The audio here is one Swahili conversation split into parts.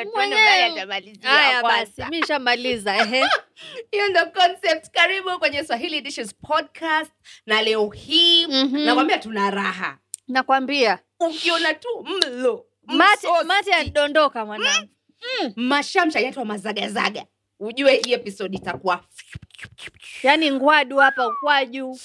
ndio tuone nani atamalizia haya basi mi nishamaliza ehe. Hiyo ndo concept. Karibu kwenye swahili dishes podcast na leo hii Mhm. nakwambia tuna raha. Nakwambia. Ukiona tu mlo mate mate yadondoka mwanangu. Mashamsha yatwa mazagazaga. Ujue hii episode itakuwa yaani ngwadu hapa ukwaju.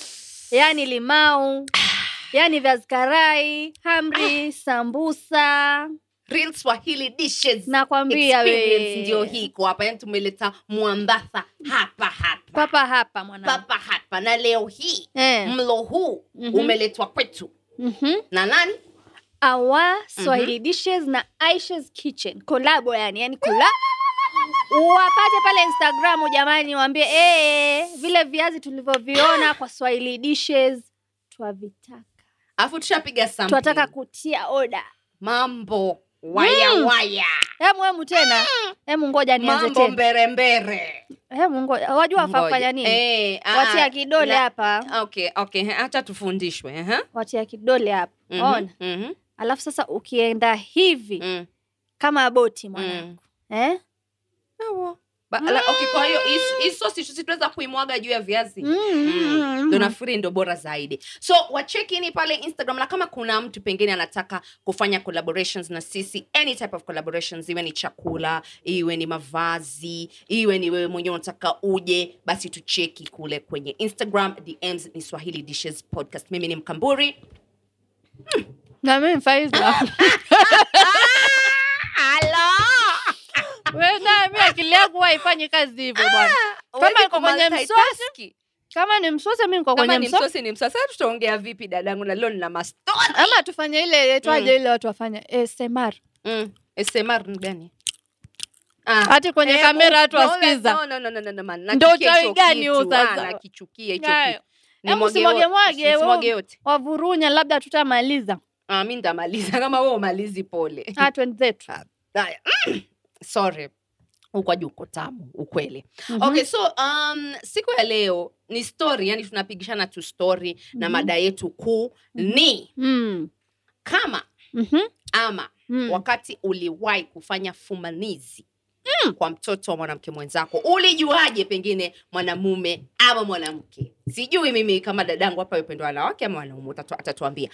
Yaani limau. Yaani viazi karai hamri sambusa real swahili dishes. Nakwambia ndio hii iko hapa. Yani tumeleta mwambatha hapa hapa. Papa hapa papa hapa. Na leo hii eh. mlo huu Mhm. umeletwa kwetu. Mhm. na nani? Awa swahili dishes na aisha's kitchen. Kolabo yani yani kola wapate pale instagramu jamani waambie eh, vile viazi tulivyoviona kwa swahili dishes twavitaka. Alafu tushapiga tunataka kutia oda mambo waya Mm. waya. Hemu hemu tena. Hemu ngoja nianze tena. mbere mbere. Hemu ngoja wajua wafaa kufanya nini? Hey, ah, watia kidole hapa. okay okay acha tufundishwe ehe. watia kidole hapa. Mhm, ona. mhm, alafu sasa ukienda hivi mm, kama boti mwanangu mm. eh? Sawa. Ba- okay, kwa hiyo hii- hii sosi kuimwaga juu ya viazi. Mm. ndo nafikiri ndo bora zaidi. So wachekini pale instagram na kama kuna mtu pengine anataka kufanya collaborations na sisi any type of collaborations iwe ni chakula iwe ni mavazi iwe ni wewe mwenyewe unataka uje basi tucheki kule kwenye instagram dms ni swahili dishes podcast. Mimi ni mkamburi. Na mimi faiza Naye akili yangu haifanyi kazi hivyo bwana. Kama iko kwenye msosi, kama ni msosi mi niko kwenye msosi. ni msosi tutaongea vipi dadangu na leo nina mastori Ama tufanye ile twaje ile watu wafanye smr mm. smr ni gani Ah. Hati kwenye Eh, kamera watu no, wasikiza. no, no, no, no, no, no, man. Ndo gani huu sasa? Ah, nakichukia hicho kitu. Usimwage mwage, usimwage wewe. yote. Wavurunya labda tutamaliza. Ah, mi ndamaliza kama we umalizi pole Ah twenzetu. Haya. sorry ukwaji uko tamu ukweli Mhm. okay so um, siku ya leo ni story yani tunapigishana tu story na Mhm. mada yetu kuu ni Mm. kama Mhm. ama Mm. wakati uliwahi kufanya fumanizi kwa mtoto wa mwanamke mwenzako ulijuaje pengine mwanamume ama mwanamke sijui mimi kama dadangu hapa upendo wanawake ama wanaume atatuambia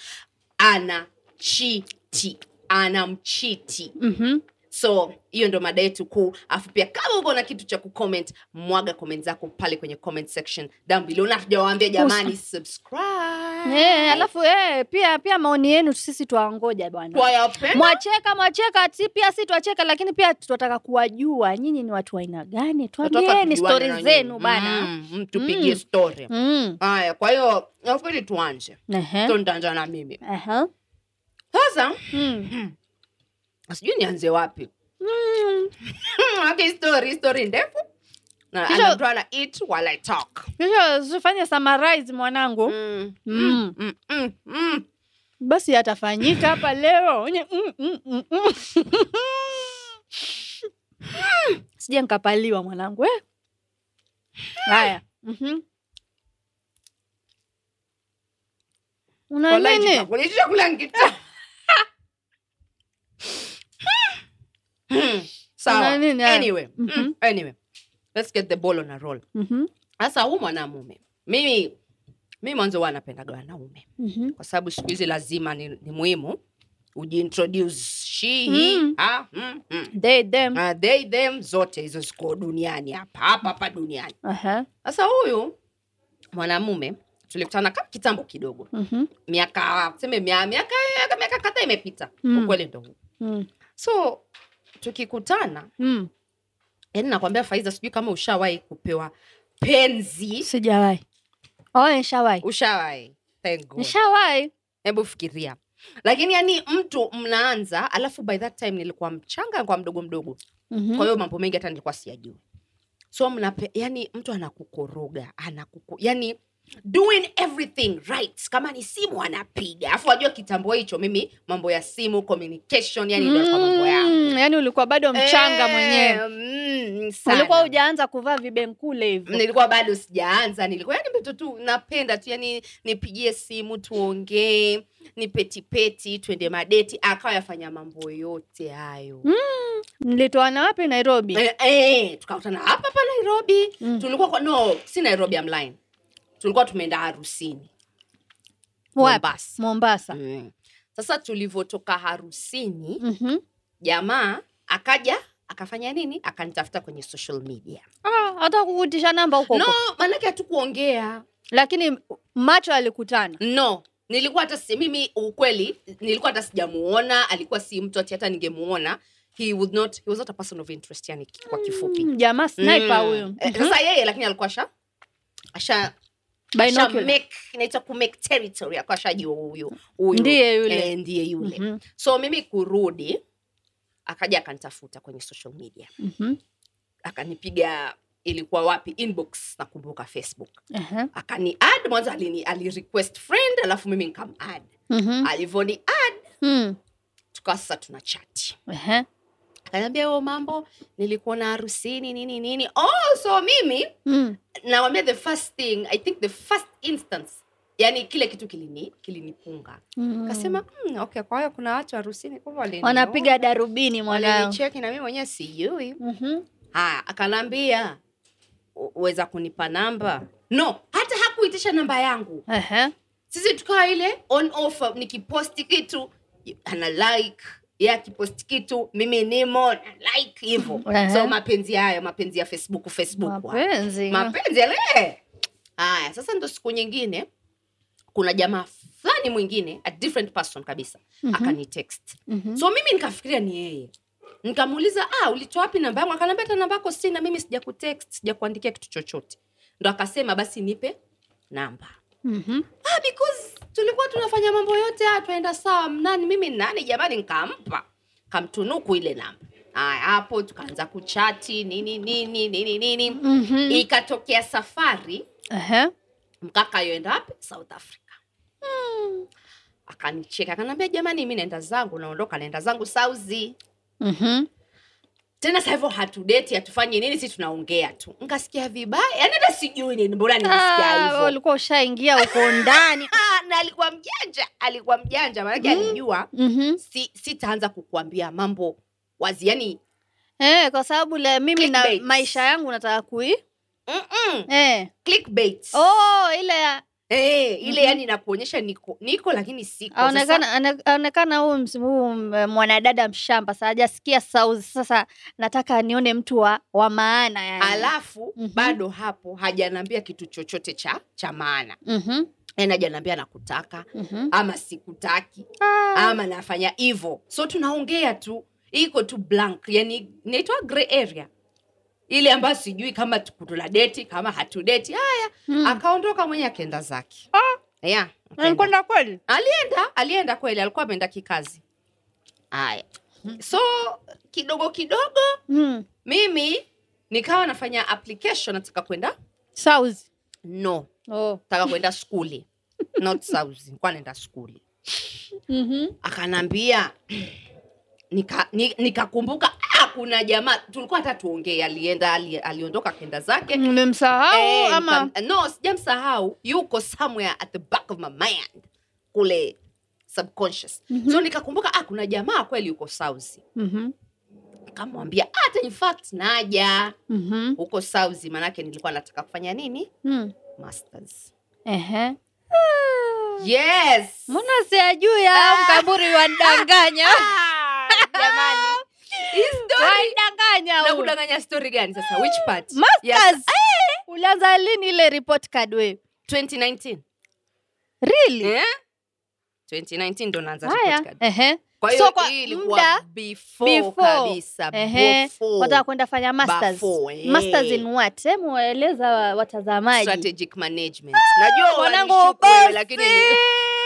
ana chiti anamchiti Mhm. So hiyo ndo mada yetu kuu alafu pia kama uko na kitu cha kucomment mwaga comment zako pale kwenye comment section down tujawaambia jamani subscribe Eh, alafu eh, pia pia maoni yenu sisi twaangoja bwana. Mwacheka mwacheka, si pia si twacheka, lakini pia tunataka kuwajua nyinyi ni watu wa aina gani. twambieni stori zenu bana. Mm, mm, tupigie Mm. story Mm. haya kwa hiyo nafikiri tuanze Ehe. so nitaanza na mimi Aha. sasa Mm. Sijui nianze wapi Mm. okay, story story ndefu na Kisha- I'm eat while I talk Kisha usifanye summarize mwanangu. mm. Mm. Mm, mm, mm. Basi atafanyika hapa leo. Mm, mm, mm, mm. Sije nkapaliwa mwanangu eh? Haya. Mhm. Una nini ni kitamu. Hmm, sawa nini haya? anyway mm -hmm. anyway let's get the ball on a roll sasa mm-hmm. huu mwanamume mimi mi mwanzo huwa napendaga wanaume Mhm. kwa sababu siku hizi lazima ni, ni muhimu ujiintroduce she Mm. ha, mm, mm. They them. Uh, they them zote hizo ziko duniani hapa hapa hapa duniani Aha. sasa huyu mwanamume tulikutana kama kitambo kidogo Mhm. miaka seme miaka miaka miaka kadhaa imepita Mm. ukweli ndo huu Mm. so tukikutana Mm. yani nakwambia faiza sijui kama ushawahi kupewa penzi Sijawahi. Oh, nishawahi. ushawahi Nishawahi. hebu fikiria lakini yani mtu mnaanza alafu by that time nilikuwa mchanga kwa mdogo mdogo Mhm. kwa hiyo mambo mengi hata nilikuwa siyajui so mnape yani mtu anakukoroga anakuku yani doing everything right. Kama ni simu anapiga. Afu wajua kitambo hicho mimi mambo ya simu communication yani mm, mambo yangu. Mm, yani ulikuwa bado mchanga Eh, mwenyewe. mm, ulikuwa hujaanza kuvaa vibenkule hivyo. Nilikuwa bado sijaanza nilikuwa yani mtoto tu napenda tu yani nipigie simu tuongee ni petipeti twende madeti akawa yafanya mambo yote hayo. Mlitoana wapi nairobi? E, e, tukakutana hapa hapa nairobi. Mm. tulikuwa no si nairobi amline tulikuwa tumeenda harusini Mombasa. mombasa mm. sasa tulivyotoka harusini Mhm. jamaa akaja akafanya nini akanitafuta kwenye social media Ah, hata kukutisha namba huko no maanake hatukuongea lakini macho alikutana no nilikuwa hata si mimi ukweli nilikuwa hata sijamuona alikuwa si mtu ati hata ningemuona he would not he was not a person of interest yani kwa kifupi Mm, jamaa sniper Mm. huyu Eh, Mhm. sasa yeye lakini alikuwa asha asha inaitwa kumake territory akashajua huyu huyu Ndiye yule. e, ndiye yule Mhm. so mimi kurudi akaja akanitafuta kwenye social media Mhm. akanipiga ilikuwa wapi inbox nakumbuka facebook Aha. akani ad mwanzo alini alirequest friend alafu mimi nkam ad mm-hmm. alivyoni ad Mm. tukawa sasa tuna chat Aha. Akaniambia huyo mambo nilikuwa na harusini nini nini oh so mimi Mm. nawambia the first thing i think the first instance yani kile kitu kilini kilinipunga Mm. kasema mm, okay kwa hiyo kuna watu harusini wanapiga darubini mwanangu walinicheki na mimi mwenyewe sijui Mhm. haya akanaambia uweza kunipa namba no hata hakuitisha namba yangu Aha. sisi tukawa ile on offer nikiposti kitu ana like ye akiposti kitu mimi nimo like hivo so mapenzi hayo mapenzi ya facebook facebook mapenzi. Mapenzi haya sasa ndo siku nyingine kuna jamaa fulani mwingine a different person kabisa Mhm. akanitext Mhm. so mimi nikafikiria ni yeye. Nikamuuliza ah ulitoa wapi namba yangu? Akaniambia hata namba yako sina mimi sija kutext sija kuandikia kitu chochote. Ndo akasema basi nipe namba Mhm. ah, because tulikuwa tunafanya mambo yote haya twaenda sawa. Nani mimi nani? Jamani nkampa kamtunuku ile namba. Aya hapo tukaanza kuchati nini nini nini nini. Mhm. ikatokea safari. Aha. mkaka yoenda wapi? South africa. Akanicheka. Akanaambia jamani mi naenda zangu naondoka naenda zangu sauzi Mhm. Tena sasa hivyo hatudeti hatufanyi nini si tunaongea tu nkasikia vibaya yani hata sijui nini mbona Ah, hivyo ulikuwa ushaingia huko ndani Ah, na alikuwa mjanja alikuwa mjanja maanake alijua Mhm. si sitaanza kukuambia mambo wazi yani Eh, kwa sababu le mimi na maisha yangu nataka kui mm-mm, eh. clickbait. oh, ile ya Eh, ile Mhm. yani nakuonyesha niko niko lakini siko Sasa- aonekana huyu ms- huyu mwanadada mshamba sa hajasikia sauzi sasa nataka nione mtu wa, wa maana yani. alafu Mhm. bado hapo hajanaambia kitu chochote cha cha maana Mhm, yani nakutaka mhm. ama sikutaki Ah, ama nafanya hivyo so tunaongea tu iko tu blank yani inaitwa gray area ile ambayo sijui kama tuna deti kama hatudeti. Haya mm. akaondoka mwenye akaenda zake. Yeah, akaenda. Alikwenda kweli? Alienda alienda kweli alikuwa ameenda kikazi. Haya. So kidogo kidogo mm. mimi nikawa nafanya application nataka kwenda south. No. Oh. nataka kwenda skuli. Not south. Nilikuwa naenda skuli. Mhm. akanambia nika ni- nikakumbuka ah, kuna jamaa tulikuwa hata tuongee alienda ali, aliondoka kenda zake. Umemsahau Eh, ama? no sijamsahau yuko somewhere at the back of my mind kule subconscious. Mhm. so nikakumbuka ah, kuna jamaa kweli yuko south. Kamwambia nikamwambia hata in fact naja. Mhm, huko Sauzi, manake nilikuwa nataka kufanya nini? Mm. masters. Ehe. yes. Mbona siajui au mkaburi wandanganya Ah, jamani nakudanganya story gani sasa? Which part? Masters. Yes. ulianza lini ile report card we 2019 really? Yeah? 2019 ndo naanza report card. ehe. Kwa hiyo So, kwa hii ilikuwa before, before. kabisa ehe. wataka kwenda fanya masters? Before, hey. masters in what? Hemu waeleza watazamaji. Strategic management. Najua mwanangu lakini ni-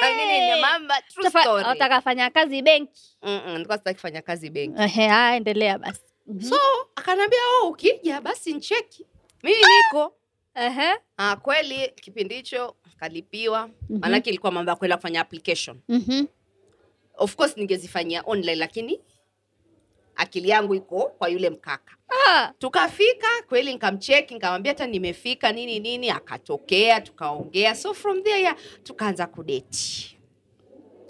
lakini ni mama true Utafa- story. wataka fanya kazi benki. Sitaki kufanya kazi benki. Ehe haya endelea basi. Mhm. so akanambia oh ukija basi ncheki. Mimi niko. Ehe. Ah, kweli kipindi hicho kalipiwa. Mhm. maanake ilikuwa mambo ya kwenda kufanya application. Mhm. of course ningezifanyia online lakini akili yangu iko kwa yule mkaka. Ah, tukafika kweli nikamcheki nikamwambia hata nimefika nini nini akatokea tukaongea. So from there ya tukaanza kudeti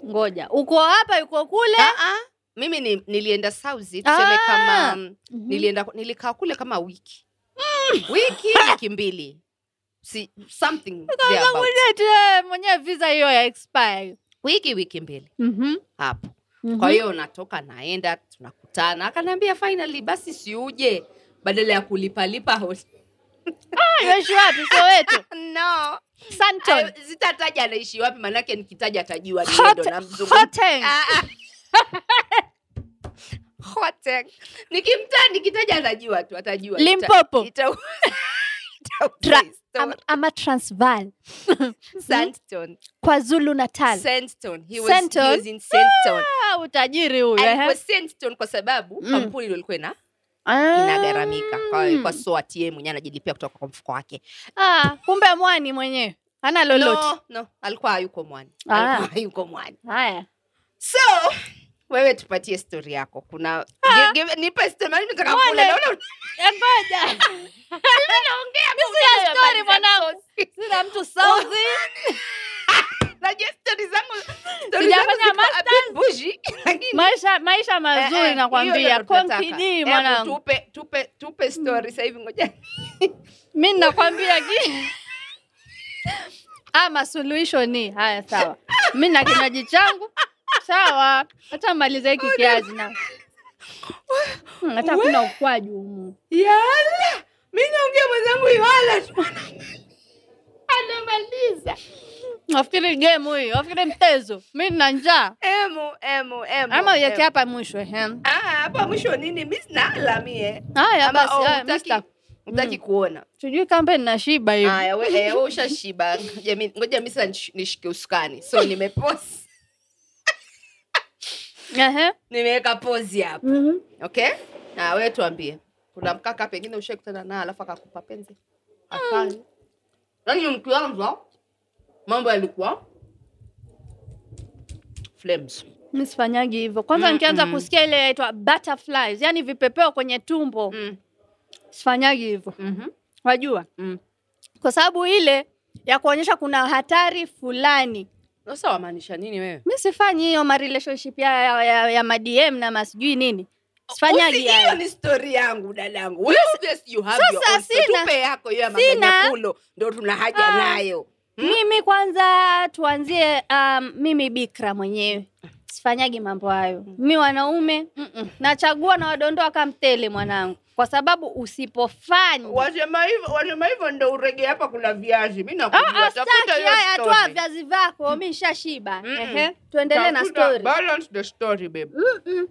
ngoja. Uko hapa yuko kule? Ah, ah, mimi ni, nilienda sauzi tuseme Ah. kama mm, Mhm. nilienda nilikaa kule kama wiki. Wiki wiki mbili. Si, something mwenyewe visa hiyo ya expire. Wiki wiki mbili. Mhm. hapo. Mhm. kwa hiyo natoka naenda tunakutana akaniambia finally basi siuje badala ya kulipalipa hot- Ah, unaishi wetu no Santon. Sitataja anaishi wapi manake nikitaja atajua ni yeye ndo Hot- namzungumzia. Hoteng. Ah, ah. Nikitaja atajua tu atajua Limpopo. Ita- Tra- ama, ama transval Sandstone. kwa zulu natal Sandstone. He was, he was in Sandstone. ah, utajiri was Sandstone kwa sababu Mm. kampuni ilikuwa ina Ah. inagharamika. Kwa kwa so atie mwenyewe anajilipia kutoka kwa mfuko wake. Ah, kumbe mwani mwenyewe. Hana lolote. No, no. Alikuwa hayuko mwani. Ah. alikuwa hayuko mwani. Haya. So wewe tupatie stori yako. Kuna give, nipe Eh, sina mtu sauzi najua zangu maisha maisha Eh, mazuri eh, nakwambia. konkijii mwanangu. tupe tupe tupe story sasa ngoja. Mi nakwambia ama suluhisho ni haya sawa. Mi na kinywaji changu sawa. Hata maliza hiki kiazi na hata kuna ukwaju humu. Yala! Mi naongea mwenzangu iwala tu anamaliza. Wafikiri game huyu wafikiri mtezo mi nina njaa. Emu emu emu ama uyeke hapa mwisho ehe. Ah, hapa mwisho nini? Mi sinala mie. Haya basi oh, haya, hutaki- mister. kuona. Sijui kambe nina shiba hivi. Aya, we- eh, ushashiba. Ngoja mi- sasa nishike usukani. So nimeposi Nimeweka pozi hapa. Mhm. okay? Na wewe tuambie. Kuna mkaka pengine ushaikutana naye alafu akakupa penzi? Akali yaani mkianza mambo yalikuwa flames. Mi sifanyagi hivyo. Kwanza Mm, nikianza mm. kusikia ile yaitwa butterflies yani vipepeo kwenye tumbo. Mm. sifanyagi hivyo. Mhm, wajua? Mm. kwa sababu ile ya kuonyesha kuna hatari fulani sasa wamaanisha nini wewe mi sifanyi hiyo ma relationship ya, ya, ya, ya madm na masijui nini sifanyagi hiyo ni story yangu dadangu Wewe obvious you have your own story. tupe yako hiyo ya maganyakulo ndo tuna haja Ah. nayo Hmm? mimi kwanza tuanzie um, mimi bikra mwenyewe sifanyagi mambo hayo mi wanaume mm-mm. nachagua na wadondoa kamtele mwanangu kwa sababu usipofanya wasema hivyo wasema hivyo ndo urege hapa kuna viazi mi Ah, nakujua ah, haya toa viazi vyako mi nshashiba tuendelee na story balance the story babe Mm-mm.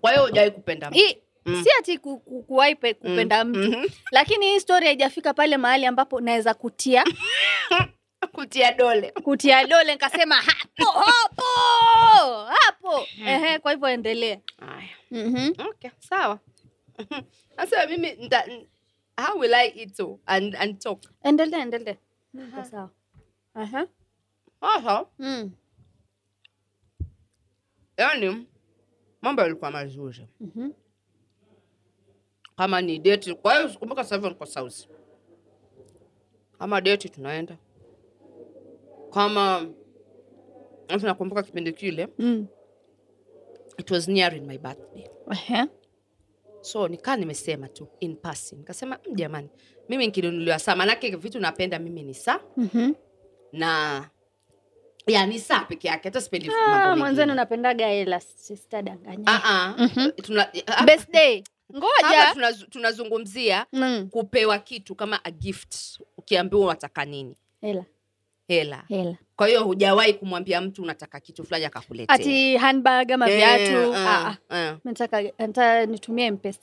kwa hiyo hujawai kupenda mtu. Mm. si ati ku- ku- kuwahi kupenda Mm. mtu Mhm. lakini hii story haijafika pale mahali ambapo naweza kutia kutia dole kutia dole nikasema hapo hapo Ehe, kwa hivyo endelea mm-hmm. okay sawa. Sasa mimi nda, how will i eat so and, and talk? Endelea endelea sawa. Aha. sasa Mm. yani mambo yalikuwa mazuri. Mhm. kama ni date kwa hiyo kumbuka sasa hivi niko south kama date tunaenda. Kama nakumbuka kipindi kile. Mm. It was nearing my birthday. Ehe. so nikaa nimesema tu in passing. Nikasema "Mm, jamani mimi nikinunuliwa saa manake vitu napenda mimi ni saa. Mhm. na ya ni saa peke yake hata sipendi Ah, mwanzenu hela sitadanganya. Ah, ah. Mhm. Tuna- ah, ngoja. tunazungumzia Mm. kupewa kitu kama a gift ukiambiwa unataka nini. Hela. Hela. Hela kwa hiyo hujawahi kumwambia mtu unataka kitu fulani akakuletea ati handbag ama Eh, viatu? ah, Ah, ah. ah. nataka nataka nitumie mpesa.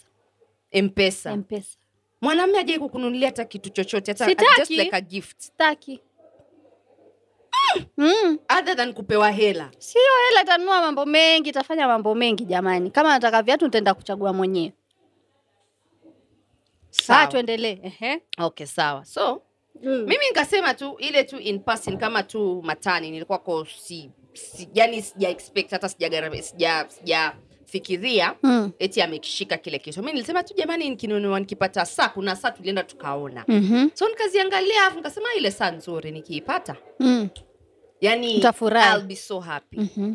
Mpesa? Mpesa. Mwanamume ajai kukununulia hata kitu chochote hata just like a gift. Staki mm. other than kupewa hela. Sio hela tanunua mambo mengi tafanya mambo mengi jamani. Kama nataka viatu nitaenda kuchagua mwenyewe. Saa Sawa. tuendelee. Okay sawa. So Mm. mimi nikasema tu ile tu in person kama tu matani nilikuwa ko si, si yani sija expect hata sija sija sijafikiria Mm. eti amekishika kile kitu mi nilisema tu jamani nikinunua nikipata saa kuna saa tulienda tukaona Mhm. so nikaziangalia afu nikasema ile saa nzuri nikiipata Mm. yani I'll be so happy Mhm.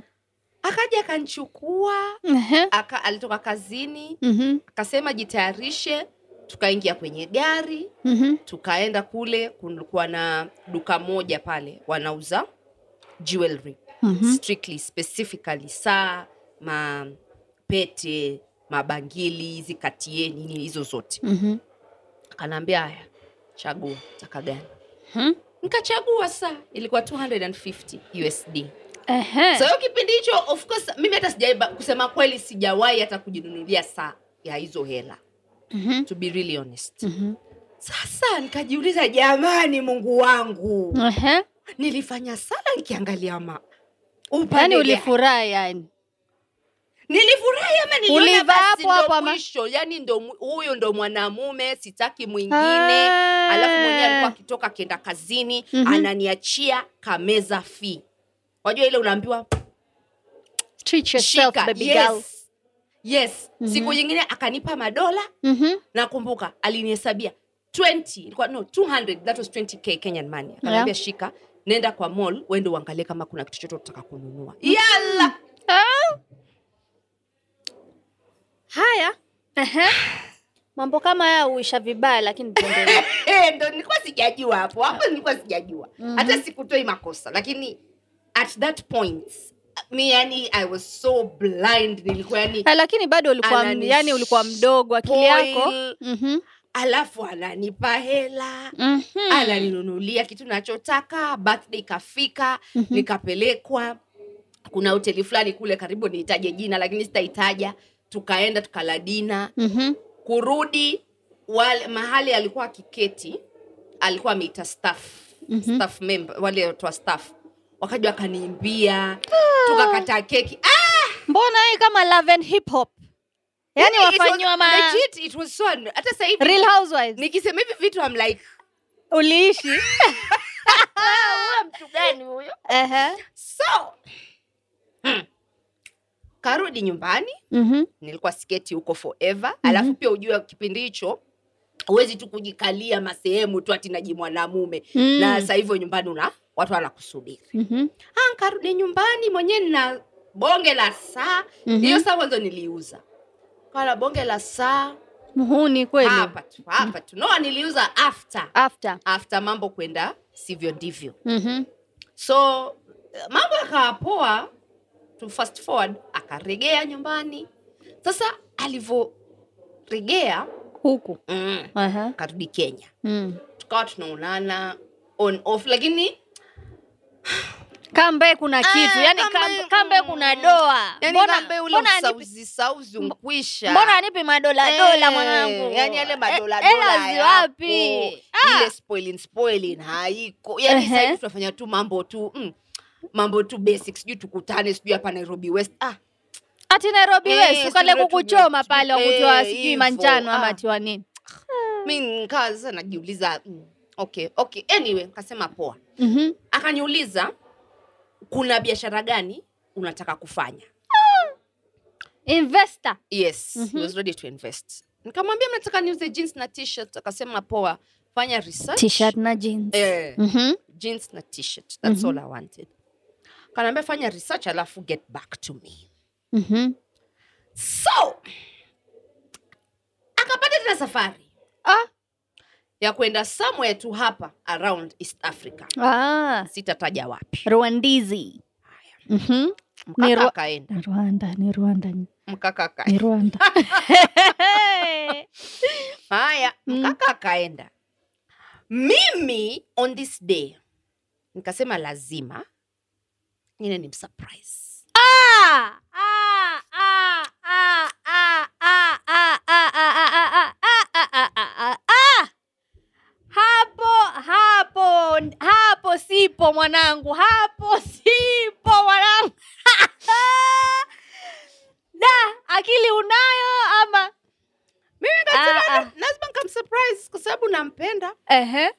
akaja akanchukua Ehe. aka, alitoka kazini Mhm. akasema jitayarishe tukaingia kwenye gari Mhm. tukaenda kule kulikuwa na duka moja pale wanauza jewelry Mhm. strictly specifically saa mapete mabangili hizi katie nini hizo zote Mhm. akanaambia haya chagua taka gani hmm? nikachagua saa ilikuwa 250 usd so hiyo kipindi hicho of course mimi hata sijai kusema kweli sijawahi hata kujinunulia saa ya hizo hela Mhm. to be really honest Mhm. sasa nikajiuliza jamani mungu wangu Ehe. nilifanya sana nikiangalia ma Yaani upande ulifurahi yani. nilifurahi ama niliona hapo hapo ndo mwisho yani ndo huyo ndo mwanamume sitaki mwingine Ah. alafu mwenyewe alikuwa akitoka akienda kazini Mhm. ananiachia kameza fee wajua ile unaambiwa Treat yourself, shika baby girl. Yes, mm-hmm. siku nyingine akanipa madola Mhm. nakumbuka alinihesabia 20 ilikuwa no 200 that was 20k Kenyan money akaniambia shika nenda kwa mall uende uangalie kama kuna kitu chochote utataka kununua yalla Ah. Haya. Mambo kama haya huisha vibaya lakini. Eh, ndo nilikuwa sijajua hapo hapo nilikuwa sijajua Mhm. hata sikutoi makosa lakini at that point mi yani i was so blind nilikuwa yani Ah, lakini bado ulikuwa yani ulikuwa mdogo akili yako. mm-hmm alafu ananipa hela Mhm. ananinunulia kitu nachotaka birthday ikafika Mhm. nikapelekwa kuna hoteli fulani kule karibu niitaje jina lakini sitaitaja tukaenda tukaladina mm-hmm. kurudi wale mahali alikuwa akiketi alikuwa ameita staff Mhm. staff member wale watu wa staff wakaja wakaniimbia tukakata keki ah, Mbona hii kama love and hip hop? yani it wafanywa ma legit, it was so hata sasa hivi Real Housewives. nikisema hivi vitu I'm like Uliishi? ah, huyo mtu gani huyo so hmm. karudi nyumbani Mhm. nilikuwa sketi huko forever alafu pia ujue kipindi hicho huwezi tu kujikalia masehemu tu ati naji mwanamume Mm. na sahivyo hivyo nyumbani una watu wanakusubiri mm-hmm. nkarudi nyumbani mwenyewe nina bonge la saa Mhm. hiyo saa mwanzo niliuza kala bonge la saa Muhuni kweli. hapa tu hapa tu noa niliuza after After. after mambo kwenda sivyo ndivyo Mhm. so mambo akawapoa tu to fast forward akaregea nyumbani sasa alivyoregea Huku. mm, uh-huh. karudi kenya Mm. tukawa tunaonana on off lakini Kambe kuna kitu. Ah, Yaani Kambe, kambe, kambe kuna mm. doa. yani Mbona kambe ule mbona usauzi sauzi unkwisha mbona anipi madola hey, dola mwanangu? yani yale madola e, dola hela zi Ah. ile spoiling spoiling haiko yani uh-huh. sasa tunafanya tu mambo tu mm, mambo tu basic sijui tukutane sijui hapa Nairobi West ah Ati Nairobi hey, West ukale kukuchoma pale wakutoa hey, sijui manjano ama Ah. atiwa nini. mi nikaa sasa najiuliza mm, okay okay anyway kasema poa Mhm. akaniuliza kuna biashara gani unataka kufanya Investor. yes Mhm. he was ready to invest nikamwambia mnataka niuze jeans na t-shirt akasema poa fanya research T-shirt na jeans. eh, Mhm. jeans na t-shirt that's Mhm. all i wanted kanaambia fanya research alafu get back to me Mhm. so akapata tena safari Ah. Ya kwenda somewhere tu hapa around east africa Ah. sitataja wapi Rwandizi. Mhm. Ni akaenda Rwanda, ni Rwanda, mkaka ni Rwanda. haya Mm. mkaka akaenda mimi on this day nikasema lazima nine ni msurprise Ah! Ah! Ah! Ah! Ah! Ah! Ah! Ah! Ah! Ah! Ah! Ah! Ah! Ah! Ah! Hapo hapo hapo sipo mwanangu, hapo sipo mwanangu. Da, akili unayo ama? mimi Ah, ah. lazima nikamsurprise kwa sababu nampenda Ehe.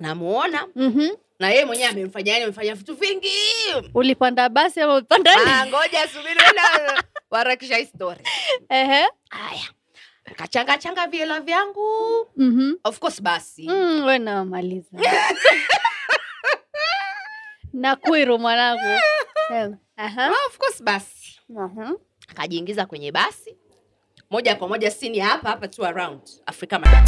namuona Mhm. na yeye mwenyewe amemfanya yani amemfanya vitu vingi ulipanda basi ama ulipanda Ah, ngoja subiri wala warakisha story Ehe. haya kachanga changa viela vyangu Mhm. of course basi Mm, we nawamaliza nakwiru mwanangu uh-huh. Ah, of course basi Aha. akajiingiza kwenye basi moja kwa moja sini hapa hapa tu around afrika Ma-